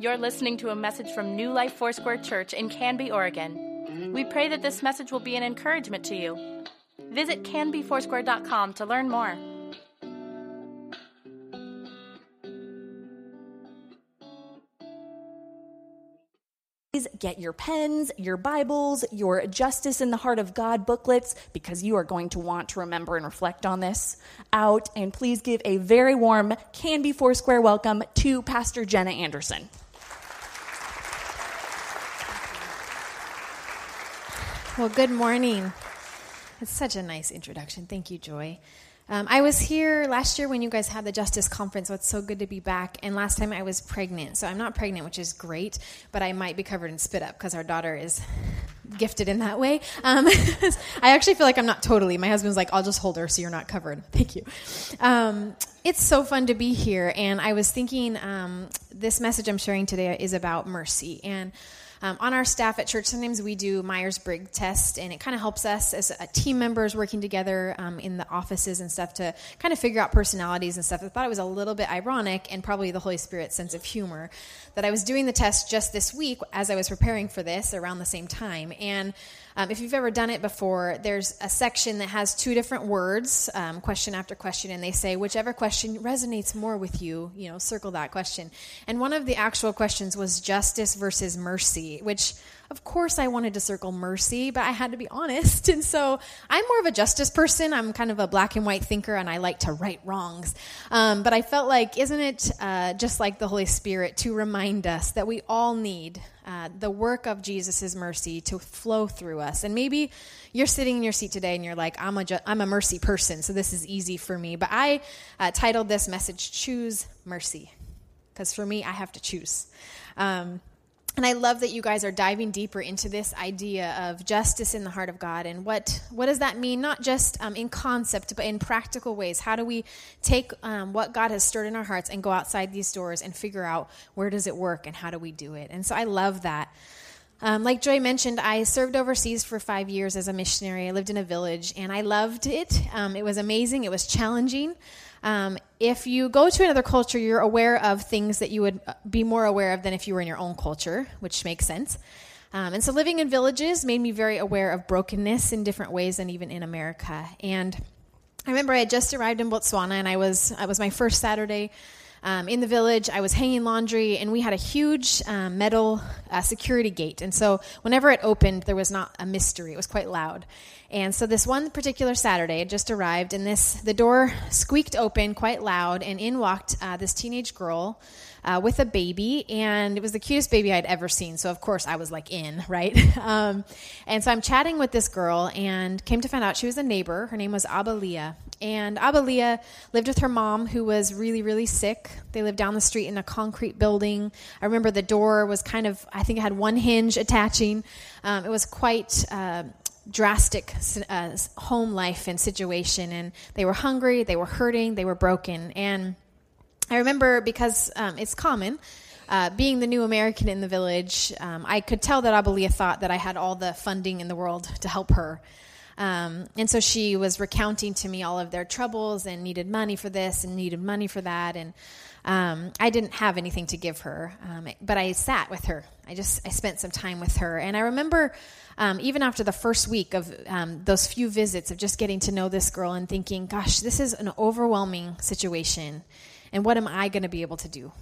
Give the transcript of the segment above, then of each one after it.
You're listening to a message from New Life Foursquare Church in Canby, Oregon. We pray that this message will be an encouragement to you. Visit canbyfoursquare.com to learn more. Please get your pens, your Bibles, your Justice in the Heart of God booklets, because you are going to want to remember and reflect on this out. And please give a very warm Canby Foursquare welcome to Pastor Jenna Anderson. Well, good morning. It's such a nice introduction. Thank you, Joy. Um, I was here last year when you guys had the Justice Conference, so it's so good to be back. And last time I was pregnant. So I'm not pregnant, which is great, but I might be covered in spit up because our daughter is gifted in that way. Um, I actually feel like I'm not totally. My husband's like, I'll just hold her so you're not covered. Thank you. Um, it's so fun to be here. And I was thinking um, this message I'm sharing today is about mercy. And um, on our staff at church, sometimes we do Myers Briggs test, and it kind of helps us as team members working together um, in the offices and stuff to kind of figure out personalities and stuff. I thought it was a little bit ironic and probably the Holy Spirit's sense of humor that I was doing the test just this week as I was preparing for this around the same time. And um, if you've ever done it before, there's a section that has two different words, um, question after question, and they say whichever question resonates more with you, you know, circle that question. And one of the actual questions was justice versus mercy, which of course I wanted to circle mercy, but I had to be honest. And so I'm more of a justice person. I'm kind of a black and white thinker and I like to right wrongs. Um, but I felt like, isn't it uh, just like the Holy Spirit to remind us that we all need uh, the work of Jesus' mercy to flow through us? And maybe you're sitting in your seat today and you're like, I'm a, ju- I'm a mercy person, so this is easy for me. But I uh, titled this message, Choose Mercy. Because for me, I have to choose. Um, and I love that you guys are diving deeper into this idea of justice in the heart of God and what what does that mean? Not just um, in concept, but in practical ways. How do we take um, what God has stirred in our hearts and go outside these doors and figure out where does it work and how do we do it? And so I love that. Um, like Joy mentioned, I served overseas for five years as a missionary. I lived in a village and I loved it. Um, it was amazing. It was challenging. Um, if you go to another culture, you're aware of things that you would uh, be more aware of than if you were in your own culture, which makes sense. Um, and so living in villages made me very aware of brokenness in different ways than even in America. And I remember I had just arrived in Botswana, and I was it was my first Saturday um, in the village. I was hanging laundry, and we had a huge um, metal uh, security gate. And so, whenever it opened, there was not a mystery. It was quite loud. And so, this one particular Saturday, it just arrived, and this the door squeaked open quite loud, and in walked uh, this teenage girl. Uh, with a baby, and it was the cutest baby I'd ever seen. So, of course, I was like in, right? um, and so I'm chatting with this girl, and came to find out she was a neighbor. Her name was Abalia. And Abalia lived with her mom, who was really, really sick. They lived down the street in a concrete building. I remember the door was kind of, I think it had one hinge attaching. Um, it was quite. Uh, drastic uh, home life and situation and they were hungry they were hurting they were broken and i remember because um, it's common uh, being the new American in the village, um, I could tell that Abalia thought that I had all the funding in the world to help her. Um, and so she was recounting to me all of their troubles and needed money for this and needed money for that. And um, I didn't have anything to give her, um, but I sat with her. I just I spent some time with her, and I remember um, even after the first week of um, those few visits of just getting to know this girl and thinking, "Gosh, this is an overwhelming situation, and what am I going to be able to do?"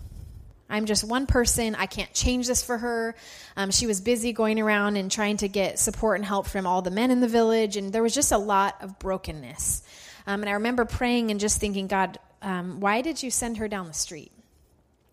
I'm just one person. I can't change this for her. Um, she was busy going around and trying to get support and help from all the men in the village, and there was just a lot of brokenness. Um, and I remember praying and just thinking, God, um, why did you send her down the street?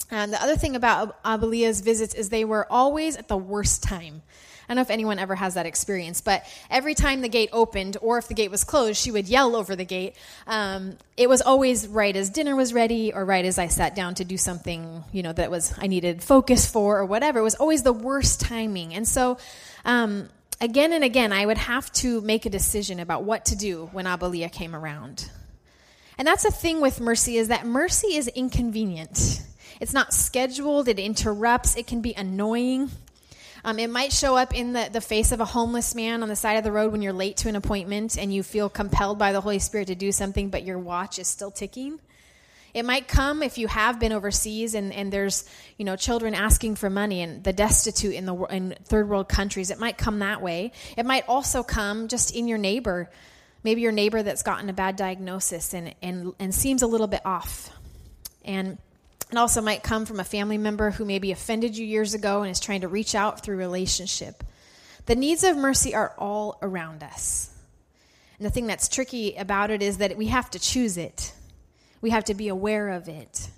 And the other thing about Abalia's visits is they were always at the worst time. I don't know if anyone ever has that experience, but every time the gate opened or if the gate was closed, she would yell over the gate. Um, it was always right as dinner was ready or right as I sat down to do something, you know, that was I needed focus for or whatever. It was always the worst timing. And so, um, again and again, I would have to make a decision about what to do when Abalia came around. And that's the thing with mercy is that mercy is inconvenient. It's not scheduled, it interrupts, it can be annoying. Um, it might show up in the, the face of a homeless man on the side of the road when you're late to an appointment and you feel compelled by the Holy Spirit to do something, but your watch is still ticking. It might come if you have been overseas and, and there's, you know, children asking for money and the destitute in the in third world countries. It might come that way. It might also come just in your neighbor. Maybe your neighbor that's gotten a bad diagnosis and, and, and seems a little bit off. And it also might come from a family member who maybe offended you years ago and is trying to reach out through relationship. The needs of mercy are all around us. And the thing that's tricky about it is that we have to choose it. We have to be aware of it.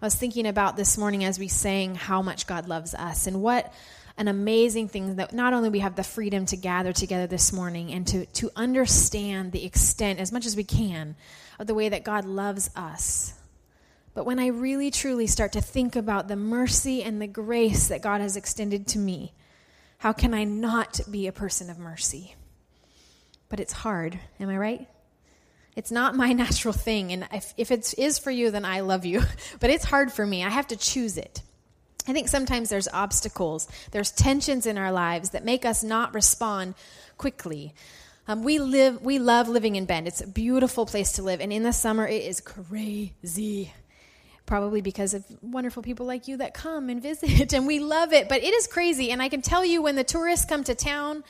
I was thinking about this morning as we sang how much God loves us and what an amazing thing that not only we have the freedom to gather together this morning and to, to understand the extent as much as we can of the way that God loves us. But when I really truly start to think about the mercy and the grace that God has extended to me, how can I not be a person of mercy? But it's hard, am I right? It's not my natural thing. And if, if it is for you, then I love you. But it's hard for me. I have to choose it. I think sometimes there's obstacles, there's tensions in our lives that make us not respond quickly. Um, we live, we love living in Bend. It's a beautiful place to live, and in the summer it is crazy probably because of wonderful people like you that come and visit, and we love it. But it is crazy, and I can tell you when the tourists come to town,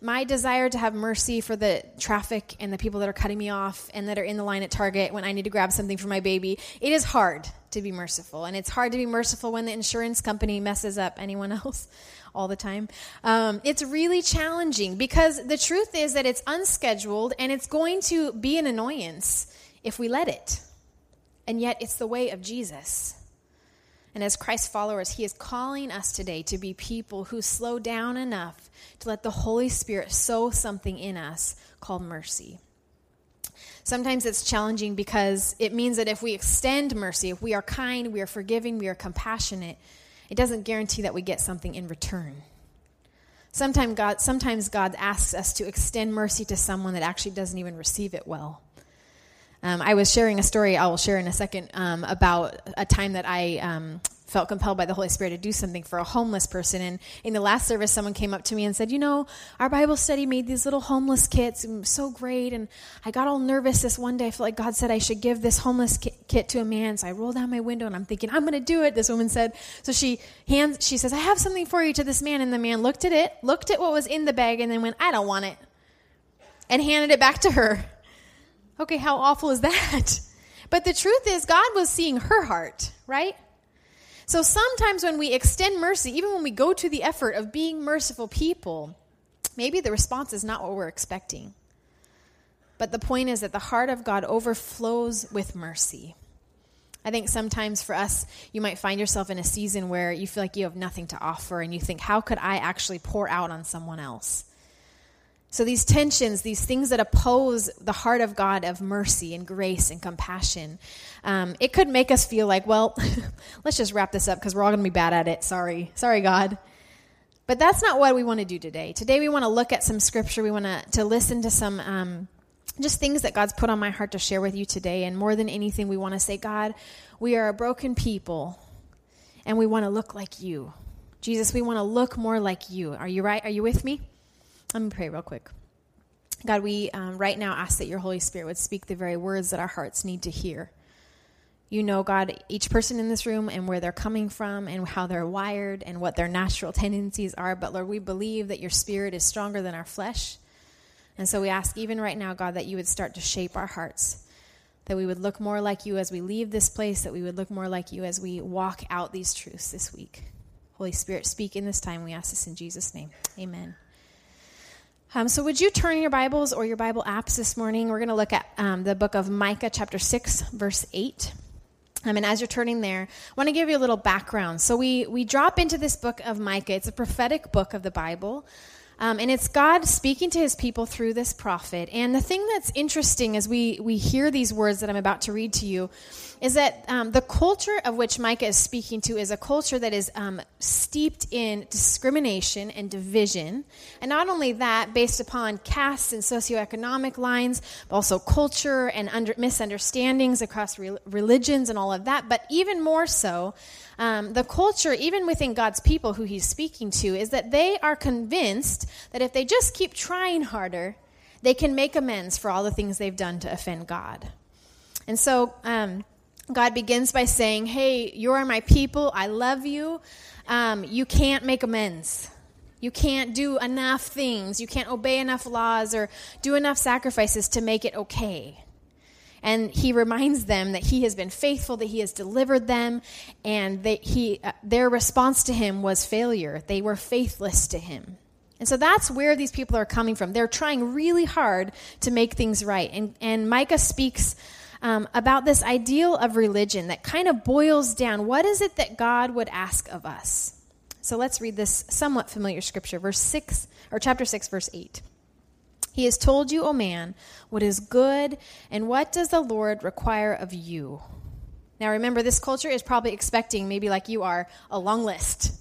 my desire to have mercy for the traffic and the people that are cutting me off and that are in the line at Target when I need to grab something for my baby, it is hard to be merciful. And it's hard to be merciful when the insurance company messes up anyone else all the time. Um, it's really challenging because the truth is that it's unscheduled and it's going to be an annoyance if we let it. And yet, it's the way of Jesus. And as Christ followers, He is calling us today to be people who slow down enough to let the Holy Spirit sow something in us called mercy. Sometimes it's challenging because it means that if we extend mercy, if we are kind, we are forgiving, we are compassionate, it doesn't guarantee that we get something in return. Sometimes God, sometimes God asks us to extend mercy to someone that actually doesn't even receive it well. Um, I was sharing a story I will share in a second um, about a time that I um, felt compelled by the Holy Spirit to do something for a homeless person. And in the last service, someone came up to me and said, You know, our Bible study made these little homeless kits. It was so great. And I got all nervous this one day. I felt like God said I should give this homeless kit to a man. So I rolled down my window and I'm thinking, I'm going to do it. This woman said. So she hands, she says, I have something for you to this man. And the man looked at it, looked at what was in the bag, and then went, I don't want it. And handed it back to her. Okay, how awful is that? But the truth is, God was seeing her heart, right? So sometimes when we extend mercy, even when we go to the effort of being merciful people, maybe the response is not what we're expecting. But the point is that the heart of God overflows with mercy. I think sometimes for us, you might find yourself in a season where you feel like you have nothing to offer and you think, how could I actually pour out on someone else? So, these tensions, these things that oppose the heart of God of mercy and grace and compassion, um, it could make us feel like, well, let's just wrap this up because we're all going to be bad at it. Sorry. Sorry, God. But that's not what we want to do today. Today, we want to look at some scripture. We want to, listen to some um, just things that God's put on my heart to share with you today. And more than anything, we want to say, God, we are a broken people and we want to look like you. Jesus, we want to look more like you. Are you right? Are you with me? Let me pray real quick. God, we um, right now ask that your Holy Spirit would speak the very words that our hearts need to hear. You know, God, each person in this room and where they're coming from and how they're wired and what their natural tendencies are. But Lord, we believe that your spirit is stronger than our flesh. And so we ask, even right now, God, that you would start to shape our hearts, that we would look more like you as we leave this place, that we would look more like you as we walk out these truths this week. Holy Spirit, speak in this time. We ask this in Jesus' name. Amen. Um, so, would you turn your Bibles or your Bible apps this morning? We're going to look at um, the book of Micah, chapter 6, verse 8. Um, and as you're turning there, I want to give you a little background. So, we, we drop into this book of Micah. It's a prophetic book of the Bible. Um, and it's God speaking to his people through this prophet. And the thing that's interesting as we, we hear these words that I'm about to read to you is that um, the culture of which Micah is speaking to is a culture that is um, steeped in discrimination and division. And not only that, based upon castes and socioeconomic lines, but also culture and under, misunderstandings across re- religions and all of that. But even more so, um, the culture, even within God's people who he's speaking to, is that they are convinced that if they just keep trying harder, they can make amends for all the things they've done to offend God. And so, um, God begins by saying, Hey, you are my people. I love you. Um, you can't make amends. You can't do enough things. You can't obey enough laws or do enough sacrifices to make it okay. And he reminds them that he has been faithful, that he has delivered them, and that he, uh, their response to him was failure. They were faithless to him. And so that's where these people are coming from. They're trying really hard to make things right. And, and Micah speaks um, about this ideal of religion that kind of boils down what is it that God would ask of us? So let's read this somewhat familiar scripture, verse 6, or chapter 6, verse 8. He has told you, O man, what is good, and what does the Lord require of you? Now remember, this culture is probably expecting, maybe like you are, a long list.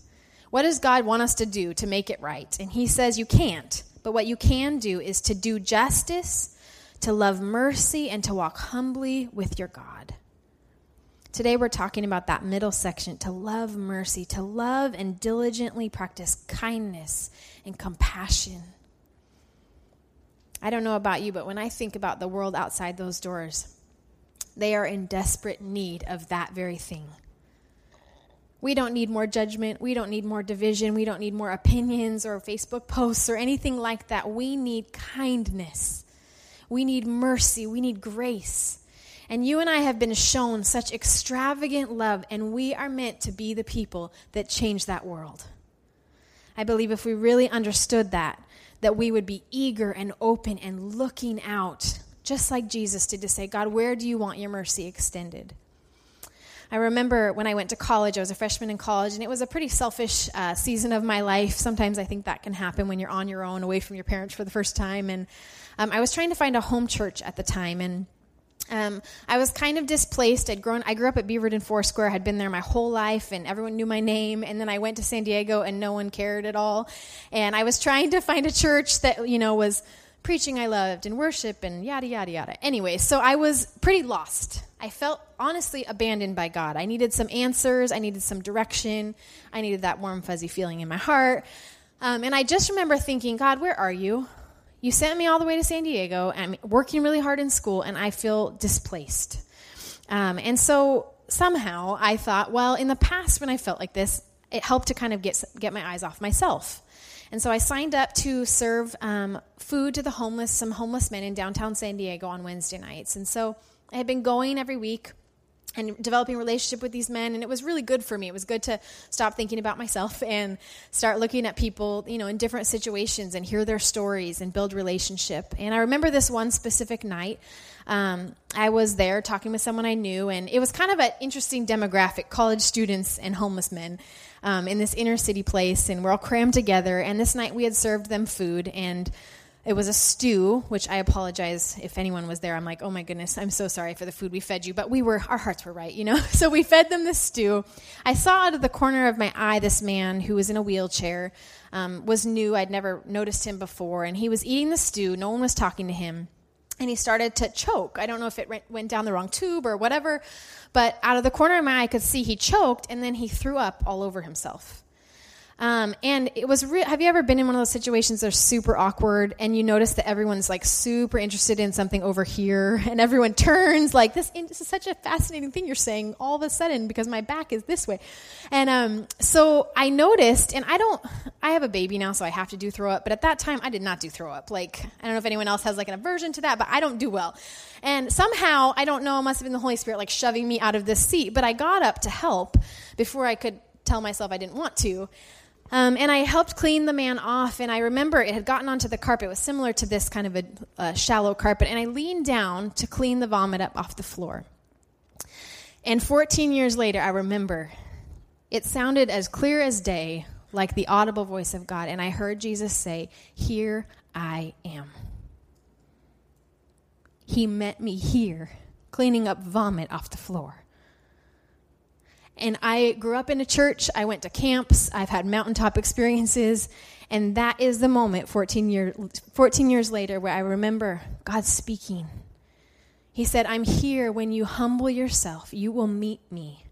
What does God want us to do to make it right? And he says you can't. But what you can do is to do justice, to love mercy, and to walk humbly with your God. Today we're talking about that middle section to love mercy, to love and diligently practice kindness and compassion. I don't know about you, but when I think about the world outside those doors, they are in desperate need of that very thing. We don't need more judgment. We don't need more division. We don't need more opinions or Facebook posts or anything like that. We need kindness. We need mercy. We need grace. And you and I have been shown such extravagant love, and we are meant to be the people that change that world. I believe if we really understood that, that we would be eager and open and looking out, just like Jesus did to say, God, where do you want your mercy extended? I remember when I went to college, I was a freshman in college, and it was a pretty selfish uh, season of my life. Sometimes I think that can happen when you're on your own, away from your parents for the first time. And um, I was trying to find a home church at the time, and um, I was kind of displaced. I'd grown. I grew up at Beaverton Foursquare. Had been there my whole life, and everyone knew my name. And then I went to San Diego, and no one cared at all. And I was trying to find a church that you know was preaching I loved and worship and yada, yada, yada. Anyway, so I was pretty lost. I felt honestly abandoned by God. I needed some answers, I needed some direction, I needed that warm, fuzzy feeling in my heart. Um, and I just remember thinking, God, where are you? You sent me all the way to San Diego. I'm working really hard in school, and I feel displaced. Um, and so somehow I thought, well, in the past when I felt like this, it helped to kind of get get my eyes off myself. And so I signed up to serve um, food to the homeless, some homeless men in downtown San Diego on Wednesday nights. And so I had been going every week and developing relationship with these men and it was really good for me it was good to stop thinking about myself and start looking at people you know in different situations and hear their stories and build relationship and i remember this one specific night um, i was there talking with someone i knew and it was kind of an interesting demographic college students and homeless men um, in this inner city place, and we're all crammed together. And this night we had served them food, and it was a stew, which I apologize if anyone was there. I'm like, oh my goodness, I'm so sorry for the food we fed you, but we were, our hearts were right, you know? So we fed them the stew. I saw out of the corner of my eye this man who was in a wheelchair, um, was new. I'd never noticed him before, and he was eating the stew. No one was talking to him and he started to choke. I don't know if it went down the wrong tube or whatever, but out of the corner of my eye, I could see he choked and then he threw up all over himself. Um, and it was have you ever been in one of those situations that are super awkward and you notice that everyone's like super interested in something over here and everyone turns like this, this is such a fascinating thing you're saying all of a sudden because my back is this way. And um, so I noticed, and I don't, I have a baby now, so I have to do throw up, but at that time I did not do throw up. Like, I don't know if anyone else has like an aversion to that, but I don't do well. And somehow, I don't know, it must have been the Holy Spirit like shoving me out of this seat, but I got up to help before I could tell myself I didn't want to. Um, and I helped clean the man off, and I remember it had gotten onto the carpet. It was similar to this kind of a, a shallow carpet. And I leaned down to clean the vomit up off the floor. And 14 years later, I remember it sounded as clear as day, like the audible voice of God. And I heard Jesus say, Here I am. He met me here, cleaning up vomit off the floor. And I grew up in a church. I went to camps. I've had mountaintop experiences. And that is the moment 14, year, 14 years later where I remember God speaking. He said, I'm here. When you humble yourself, you will meet me.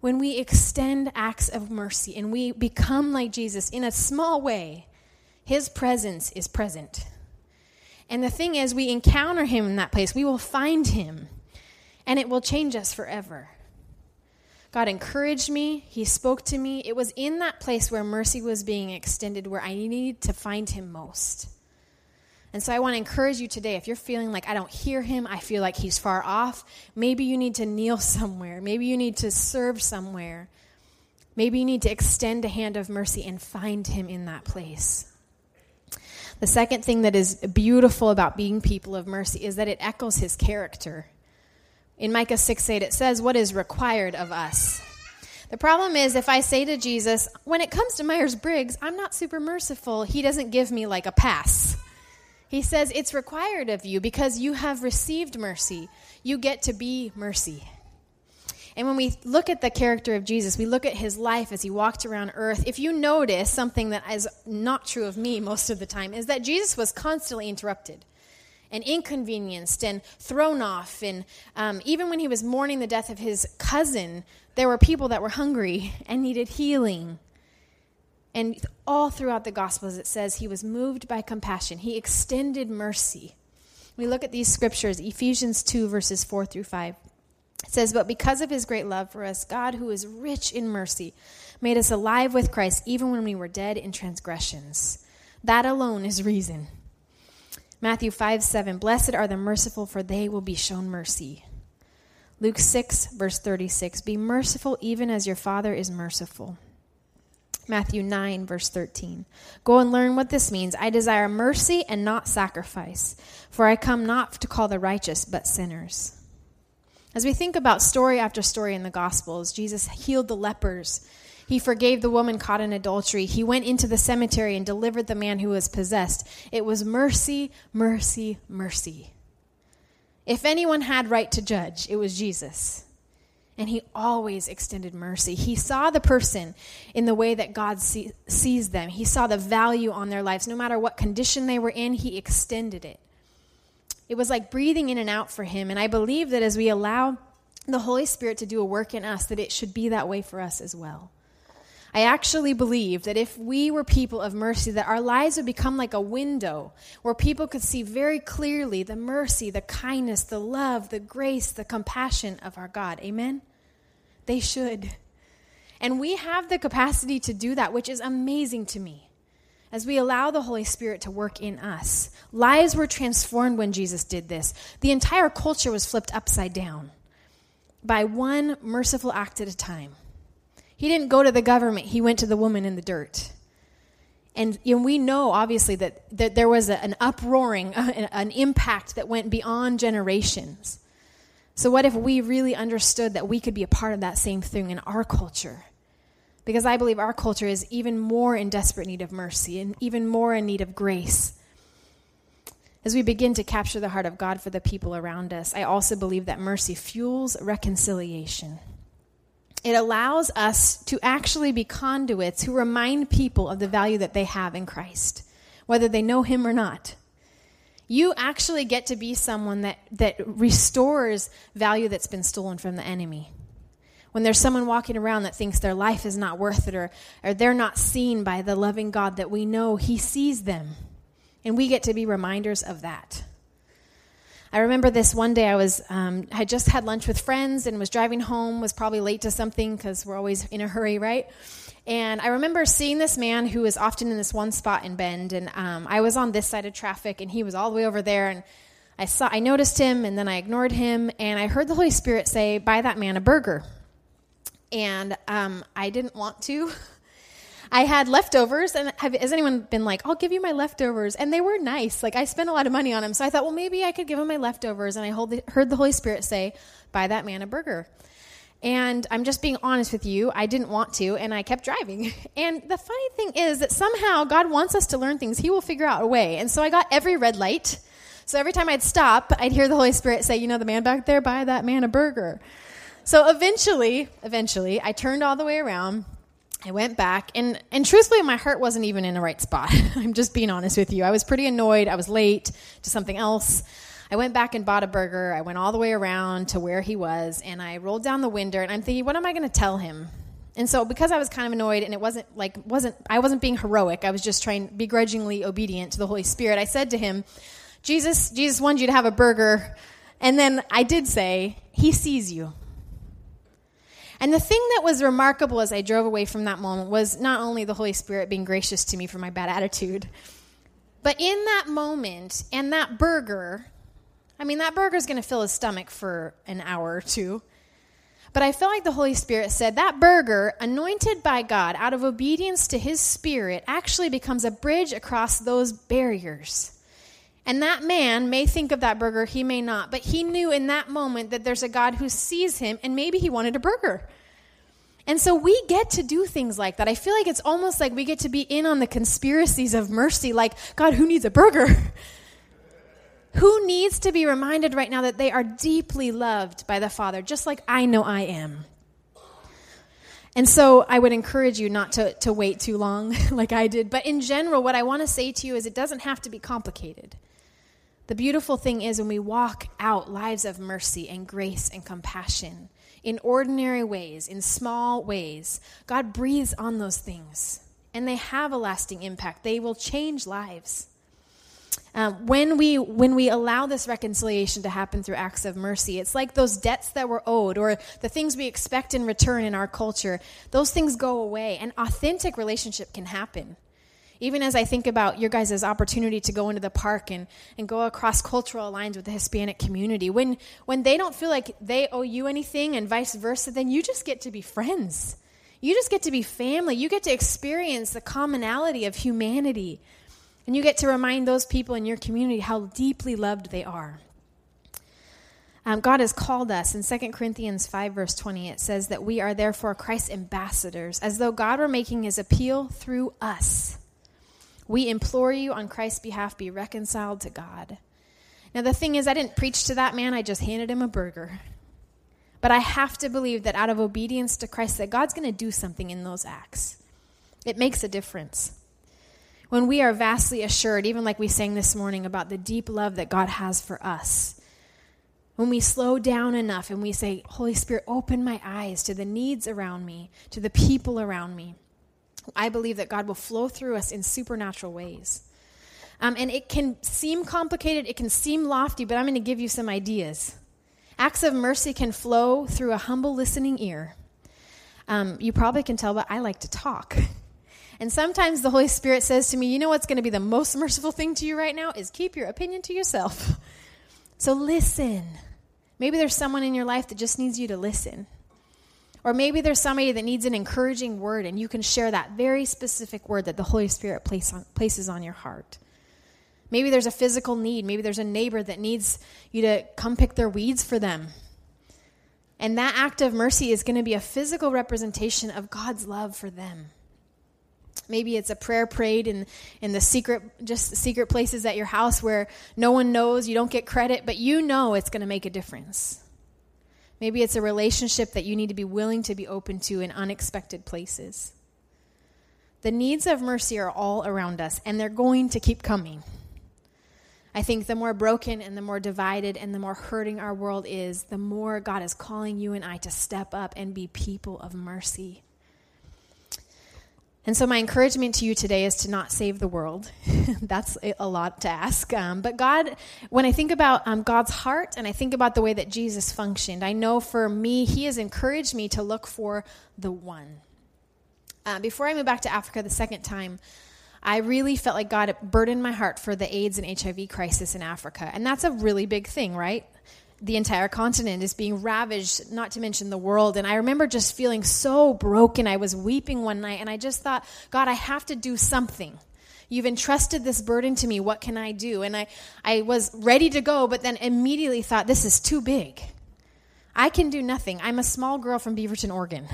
When we extend acts of mercy and we become like Jesus in a small way, his presence is present. And the thing is, we encounter him in that place, we will find him. and it will change us forever. God encouraged me. He spoke to me. It was in that place where mercy was being extended where I needed to find Him most. And so I want to encourage you today if you're feeling like I don't hear Him, I feel like He's far off, maybe you need to kneel somewhere. Maybe you need to serve somewhere. Maybe you need to extend a hand of mercy and find Him in that place. The second thing that is beautiful about being people of mercy is that it echoes His character. In Micah 6 8, it says, What is required of us? The problem is, if I say to Jesus, When it comes to Myers Briggs, I'm not super merciful, he doesn't give me like a pass. He says, It's required of you because you have received mercy. You get to be mercy. And when we look at the character of Jesus, we look at his life as he walked around earth. If you notice something that is not true of me most of the time, is that Jesus was constantly interrupted and inconvenienced and thrown off. And um, even when he was mourning the death of his cousin, there were people that were hungry and needed healing. And all throughout the Gospels, it says he was moved by compassion, he extended mercy. We look at these scriptures, Ephesians 2, verses 4 through 5. It says, But because of his great love for us, God, who is rich in mercy, made us alive with Christ even when we were dead in transgressions. That alone is reason Matthew 5 7, Blessed are the merciful, for they will be shown mercy. Luke 6, verse 36, Be merciful even as your Father is merciful. Matthew 9, verse 13. Go and learn what this means. I desire mercy and not sacrifice, for I come not to call the righteous, but sinners. As we think about story after story in the Gospels, Jesus healed the lepers he forgave the woman caught in adultery. He went into the cemetery and delivered the man who was possessed. It was mercy, mercy, mercy. If anyone had right to judge, it was Jesus. And he always extended mercy. He saw the person in the way that God see, sees them. He saw the value on their lives. No matter what condition they were in, he extended it. It was like breathing in and out for him. And I believe that as we allow the Holy Spirit to do a work in us, that it should be that way for us as well. I actually believe that if we were people of mercy, that our lives would become like a window where people could see very clearly the mercy, the kindness, the love, the grace, the compassion of our God. Amen? They should. And we have the capacity to do that, which is amazing to me. As we allow the Holy Spirit to work in us, lives were transformed when Jesus did this. The entire culture was flipped upside down by one merciful act at a time. He didn't go to the government, he went to the woman in the dirt. And know, we know, obviously, that, that there was a, an uproaring, uh, an impact that went beyond generations. So, what if we really understood that we could be a part of that same thing in our culture? Because I believe our culture is even more in desperate need of mercy and even more in need of grace. As we begin to capture the heart of God for the people around us, I also believe that mercy fuels reconciliation. It allows us to actually be conduits who remind people of the value that they have in Christ, whether they know Him or not. You actually get to be someone that, that restores value that's been stolen from the enemy. When there's someone walking around that thinks their life is not worth it or, or they're not seen by the loving God that we know, He sees them. And we get to be reminders of that. I remember this one day I was um, had just had lunch with friends and was driving home, was probably late to something because we're always in a hurry, right? And I remember seeing this man who was often in this one spot in Bend, and um, I was on this side of traffic, and he was all the way over there, and I saw, I noticed him, and then I ignored him, and I heard the Holy Spirit say, "Buy that man a burger," and um, I didn't want to. I had leftovers, and have, has anyone been like, "I'll give you my leftovers"? And they were nice. Like I spent a lot of money on them, so I thought, well, maybe I could give him my leftovers. And I the, heard the Holy Spirit say, "Buy that man a burger." And I'm just being honest with you, I didn't want to, and I kept driving. And the funny thing is that somehow God wants us to learn things. He will figure out a way. And so I got every red light. So every time I'd stop, I'd hear the Holy Spirit say, You know, the man back there, buy that man a burger. So eventually, eventually, I turned all the way around I went back, and, and truthfully, my heart wasn't even in the right spot. I'm just being honest with you. I was pretty annoyed. I was late to something else. I went back and bought a burger. I went all the way around to where he was, and I rolled down the window, and I'm thinking, what am I going to tell him? And so, because I was kind of annoyed, and it wasn't like wasn't I wasn't being heroic. I was just trying begrudgingly obedient to the Holy Spirit. I said to him, "Jesus, Jesus wanted you to have a burger." And then I did say, He sees you. And the thing that was remarkable as I drove away from that moment was not only the Holy Spirit being gracious to me for my bad attitude, but in that moment and that burger, I mean, that burger is going to fill his stomach for an hour or two. But I felt like the Holy Spirit said that burger, anointed by God out of obedience to his spirit, actually becomes a bridge across those barriers. And that man may think of that burger, he may not, but he knew in that moment that there's a God who sees him and maybe he wanted a burger. And so we get to do things like that. I feel like it's almost like we get to be in on the conspiracies of mercy, like, God, who needs a burger? who needs to be reminded right now that they are deeply loved by the Father, just like I know I am? And so I would encourage you not to, to wait too long like I did. But in general, what I want to say to you is it doesn't have to be complicated. The beautiful thing is when we walk out lives of mercy and grace and compassion in ordinary ways, in small ways, God breathes on those things and they have a lasting impact. They will change lives. Um, when we when we allow this reconciliation to happen through acts of mercy, it's like those debts that were owed or the things we expect in return in our culture. Those things go away, and authentic relationship can happen even as I think about your guys' opportunity to go into the park and, and go across cultural lines with the Hispanic community, when, when they don't feel like they owe you anything and vice versa, then you just get to be friends. You just get to be family. You get to experience the commonality of humanity. And you get to remind those people in your community how deeply loved they are. Um, God has called us. In 2 Corinthians 5, verse 20, it says that we are therefore Christ's ambassadors, as though God were making his appeal through us. We implore you on Christ's behalf, be reconciled to God. Now, the thing is, I didn't preach to that man, I just handed him a burger. But I have to believe that out of obedience to Christ, that God's going to do something in those acts. It makes a difference. When we are vastly assured, even like we sang this morning about the deep love that God has for us, when we slow down enough and we say, Holy Spirit, open my eyes to the needs around me, to the people around me, I believe that God will flow through us in supernatural ways. Um, and it can seem complicated, it can seem lofty, but I'm going to give you some ideas. Acts of mercy can flow through a humble listening ear. Um, you probably can tell, but I like to talk. And sometimes the Holy Spirit says to me, You know what's going to be the most merciful thing to you right now is keep your opinion to yourself. So listen. Maybe there's someone in your life that just needs you to listen. Or maybe there's somebody that needs an encouraging word, and you can share that very specific word that the Holy Spirit place on, places on your heart. Maybe there's a physical need. Maybe there's a neighbor that needs you to come pick their weeds for them. And that act of mercy is going to be a physical representation of God's love for them. Maybe it's a prayer prayed in, in the secret, just secret places at your house where no one knows, you don't get credit, but you know it's going to make a difference. Maybe it's a relationship that you need to be willing to be open to in unexpected places. The needs of mercy are all around us, and they're going to keep coming. I think the more broken and the more divided and the more hurting our world is, the more God is calling you and I to step up and be people of mercy. And so, my encouragement to you today is to not save the world. That's a lot to ask. Um, but God, when I think about um, God's heart and I think about the way that Jesus functioned, I know for me, He has encouraged me to look for the one. Uh, before I moved back to Africa the second time, I really felt like God burdened my heart for the AIDS and HIV crisis in Africa. And that's a really big thing, right? The entire continent is being ravaged, not to mention the world. And I remember just feeling so broken. I was weeping one night and I just thought, God, I have to do something. You've entrusted this burden to me. What can I do? And I, I was ready to go, but then immediately thought, this is too big. I can do nothing. I'm a small girl from Beaverton, Oregon.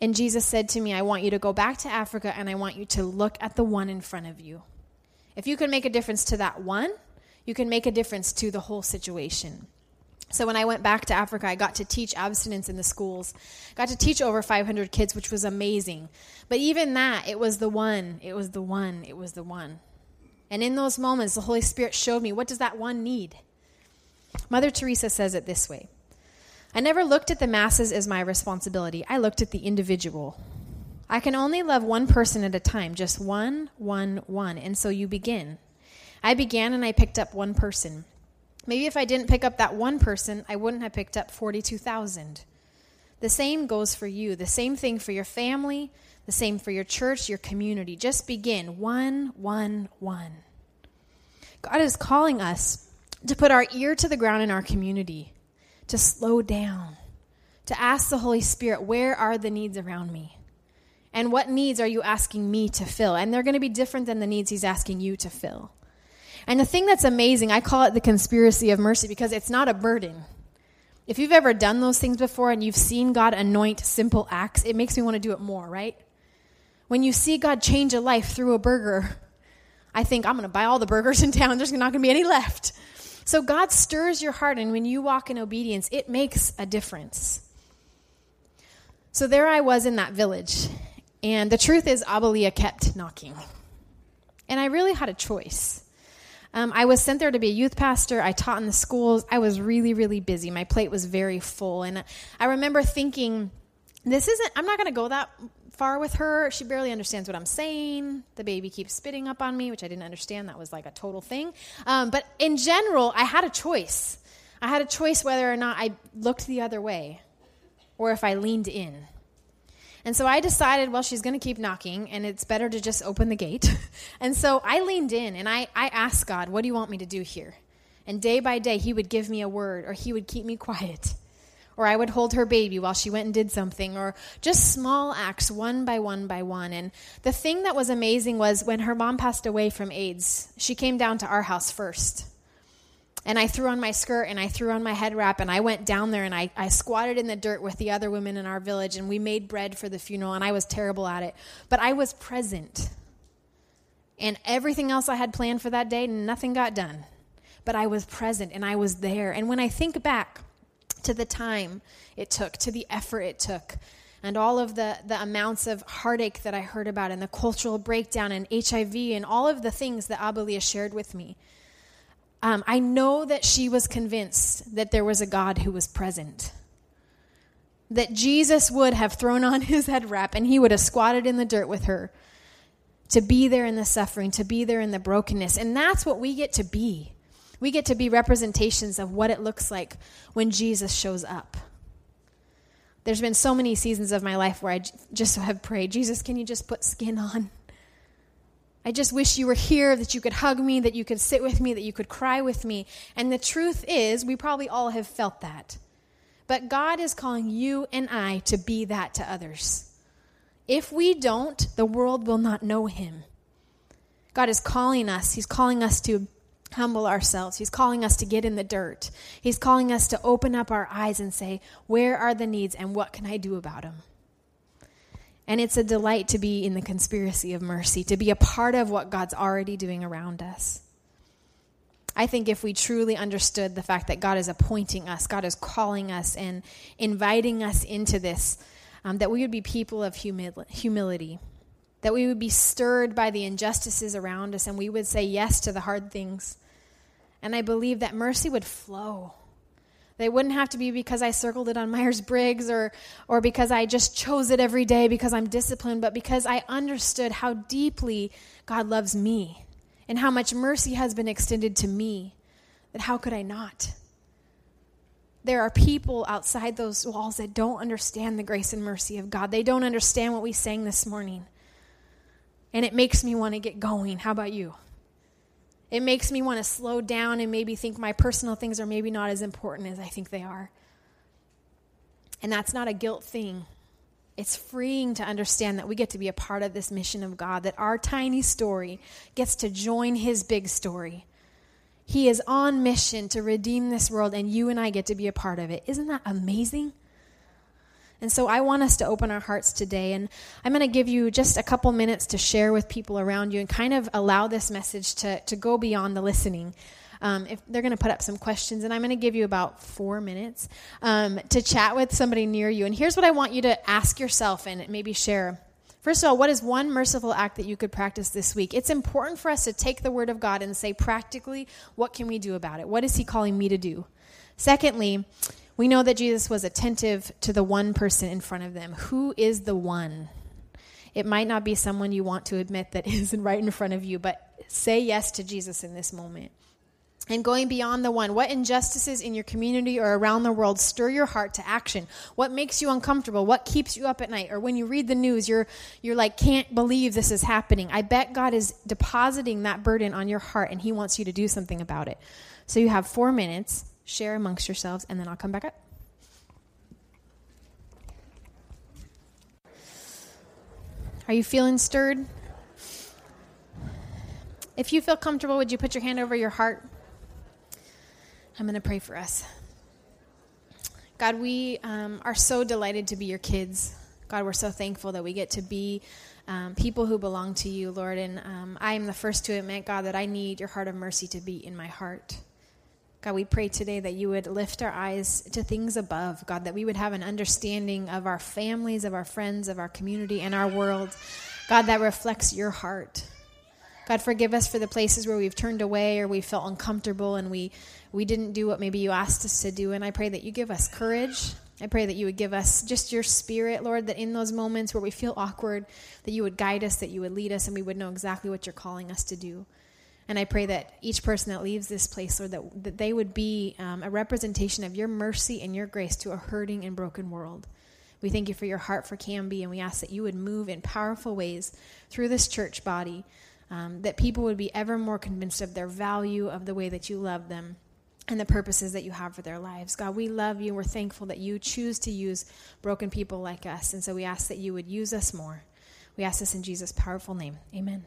And Jesus said to me, I want you to go back to Africa and I want you to look at the one in front of you. If you can make a difference to that one, you can make a difference to the whole situation. So when I went back to Africa, I got to teach abstinence in the schools. Got to teach over 500 kids, which was amazing. But even that, it was the one, it was the one, it was the one. And in those moments, the Holy Spirit showed me what does that one need? Mother Teresa says it this way. I never looked at the masses as my responsibility. I looked at the individual. I can only love one person at a time, just one, one, one. And so you begin. I began and I picked up one person. Maybe if I didn't pick up that one person, I wouldn't have picked up 42,000. The same goes for you. The same thing for your family, the same for your church, your community. Just begin one, one, one. God is calling us to put our ear to the ground in our community, to slow down, to ask the Holy Spirit, where are the needs around me? And what needs are you asking me to fill? And they're going to be different than the needs He's asking you to fill. And the thing that's amazing, I call it the conspiracy of mercy because it's not a burden. If you've ever done those things before and you've seen God anoint simple acts, it makes me want to do it more, right? When you see God change a life through a burger, I think I'm going to buy all the burgers in town. There's not going to be any left. So God stirs your heart, and when you walk in obedience, it makes a difference. So there I was in that village, and the truth is, Abalia kept knocking. And I really had a choice. Um, I was sent there to be a youth pastor. I taught in the schools. I was really, really busy. My plate was very full. And I remember thinking, this isn't, I'm not going to go that far with her. She barely understands what I'm saying. The baby keeps spitting up on me, which I didn't understand. That was like a total thing. Um, but in general, I had a choice. I had a choice whether or not I looked the other way or if I leaned in. And so I decided, well, she's going to keep knocking, and it's better to just open the gate. and so I leaned in and I, I asked God, what do you want me to do here? And day by day, He would give me a word, or He would keep me quiet, or I would hold her baby while she went and did something, or just small acts, one by one by one. And the thing that was amazing was when her mom passed away from AIDS, she came down to our house first and I threw on my skirt and I threw on my head wrap and I went down there and I, I squatted in the dirt with the other women in our village and we made bread for the funeral and I was terrible at it. But I was present. And everything else I had planned for that day, nothing got done. But I was present and I was there. And when I think back to the time it took, to the effort it took, and all of the, the amounts of heartache that I heard about and the cultural breakdown and HIV and all of the things that Abalia shared with me, um, I know that she was convinced that there was a God who was present. That Jesus would have thrown on his head wrap and he would have squatted in the dirt with her to be there in the suffering, to be there in the brokenness. And that's what we get to be. We get to be representations of what it looks like when Jesus shows up. There's been so many seasons of my life where I just have prayed, Jesus, can you just put skin on? I just wish you were here, that you could hug me, that you could sit with me, that you could cry with me. And the truth is, we probably all have felt that. But God is calling you and I to be that to others. If we don't, the world will not know Him. God is calling us. He's calling us to humble ourselves. He's calling us to get in the dirt. He's calling us to open up our eyes and say, Where are the needs and what can I do about them? And it's a delight to be in the conspiracy of mercy, to be a part of what God's already doing around us. I think if we truly understood the fact that God is appointing us, God is calling us and inviting us into this, um, that we would be people of humil- humility, that we would be stirred by the injustices around us, and we would say yes to the hard things. And I believe that mercy would flow they wouldn't have to be because I circled it on Myers Briggs or, or because I just chose it every day because I'm disciplined, but because I understood how deeply God loves me and how much mercy has been extended to me. That how could I not? There are people outside those walls that don't understand the grace and mercy of God. They don't understand what we sang this morning. And it makes me want to get going. How about you? It makes me want to slow down and maybe think my personal things are maybe not as important as I think they are. And that's not a guilt thing. It's freeing to understand that we get to be a part of this mission of God, that our tiny story gets to join His big story. He is on mission to redeem this world, and you and I get to be a part of it. Isn't that amazing? And so I want us to open our hearts today. And I'm going to give you just a couple minutes to share with people around you and kind of allow this message to, to go beyond the listening. Um, if they're going to put up some questions, and I'm going to give you about four minutes um, to chat with somebody near you. And here's what I want you to ask yourself and maybe share. First of all, what is one merciful act that you could practice this week? It's important for us to take the Word of God and say, practically, what can we do about it? What is He calling me to do? Secondly, we know that Jesus was attentive to the one person in front of them. Who is the one? It might not be someone you want to admit that isn't right in front of you, but say yes to Jesus in this moment. and going beyond the one. What injustices in your community or around the world stir your heart to action? What makes you uncomfortable? What keeps you up at night? Or when you read the news, you're you're like can't believe this is happening. I bet God is depositing that burden on your heart and he wants you to do something about it. So you have 4 minutes, share amongst yourselves and then I'll come back up. Are you feeling stirred? If you feel comfortable, would you put your hand over your heart? I'm going to pray for us. God, we um, are so delighted to be your kids. God, we're so thankful that we get to be um, people who belong to you, Lord. And um, I am the first to admit, God, that I need your heart of mercy to be in my heart. God, we pray today that you would lift our eyes to things above, God, that we would have an understanding of our families, of our friends, of our community, and our world. God, that reflects your heart. God, forgive us for the places where we've turned away or we felt uncomfortable and we, we didn't do what maybe you asked us to do. And I pray that you give us courage. I pray that you would give us just your spirit, Lord, that in those moments where we feel awkward, that you would guide us, that you would lead us, and we would know exactly what you're calling us to do. And I pray that each person that leaves this place, Lord, that, that they would be um, a representation of your mercy and your grace to a hurting and broken world. We thank you for your heart for Canby, and we ask that you would move in powerful ways through this church body, um, that people would be ever more convinced of their value, of the way that you love them, and the purposes that you have for their lives. God, we love you. We're thankful that you choose to use broken people like us. And so we ask that you would use us more. We ask this in Jesus' powerful name. Amen.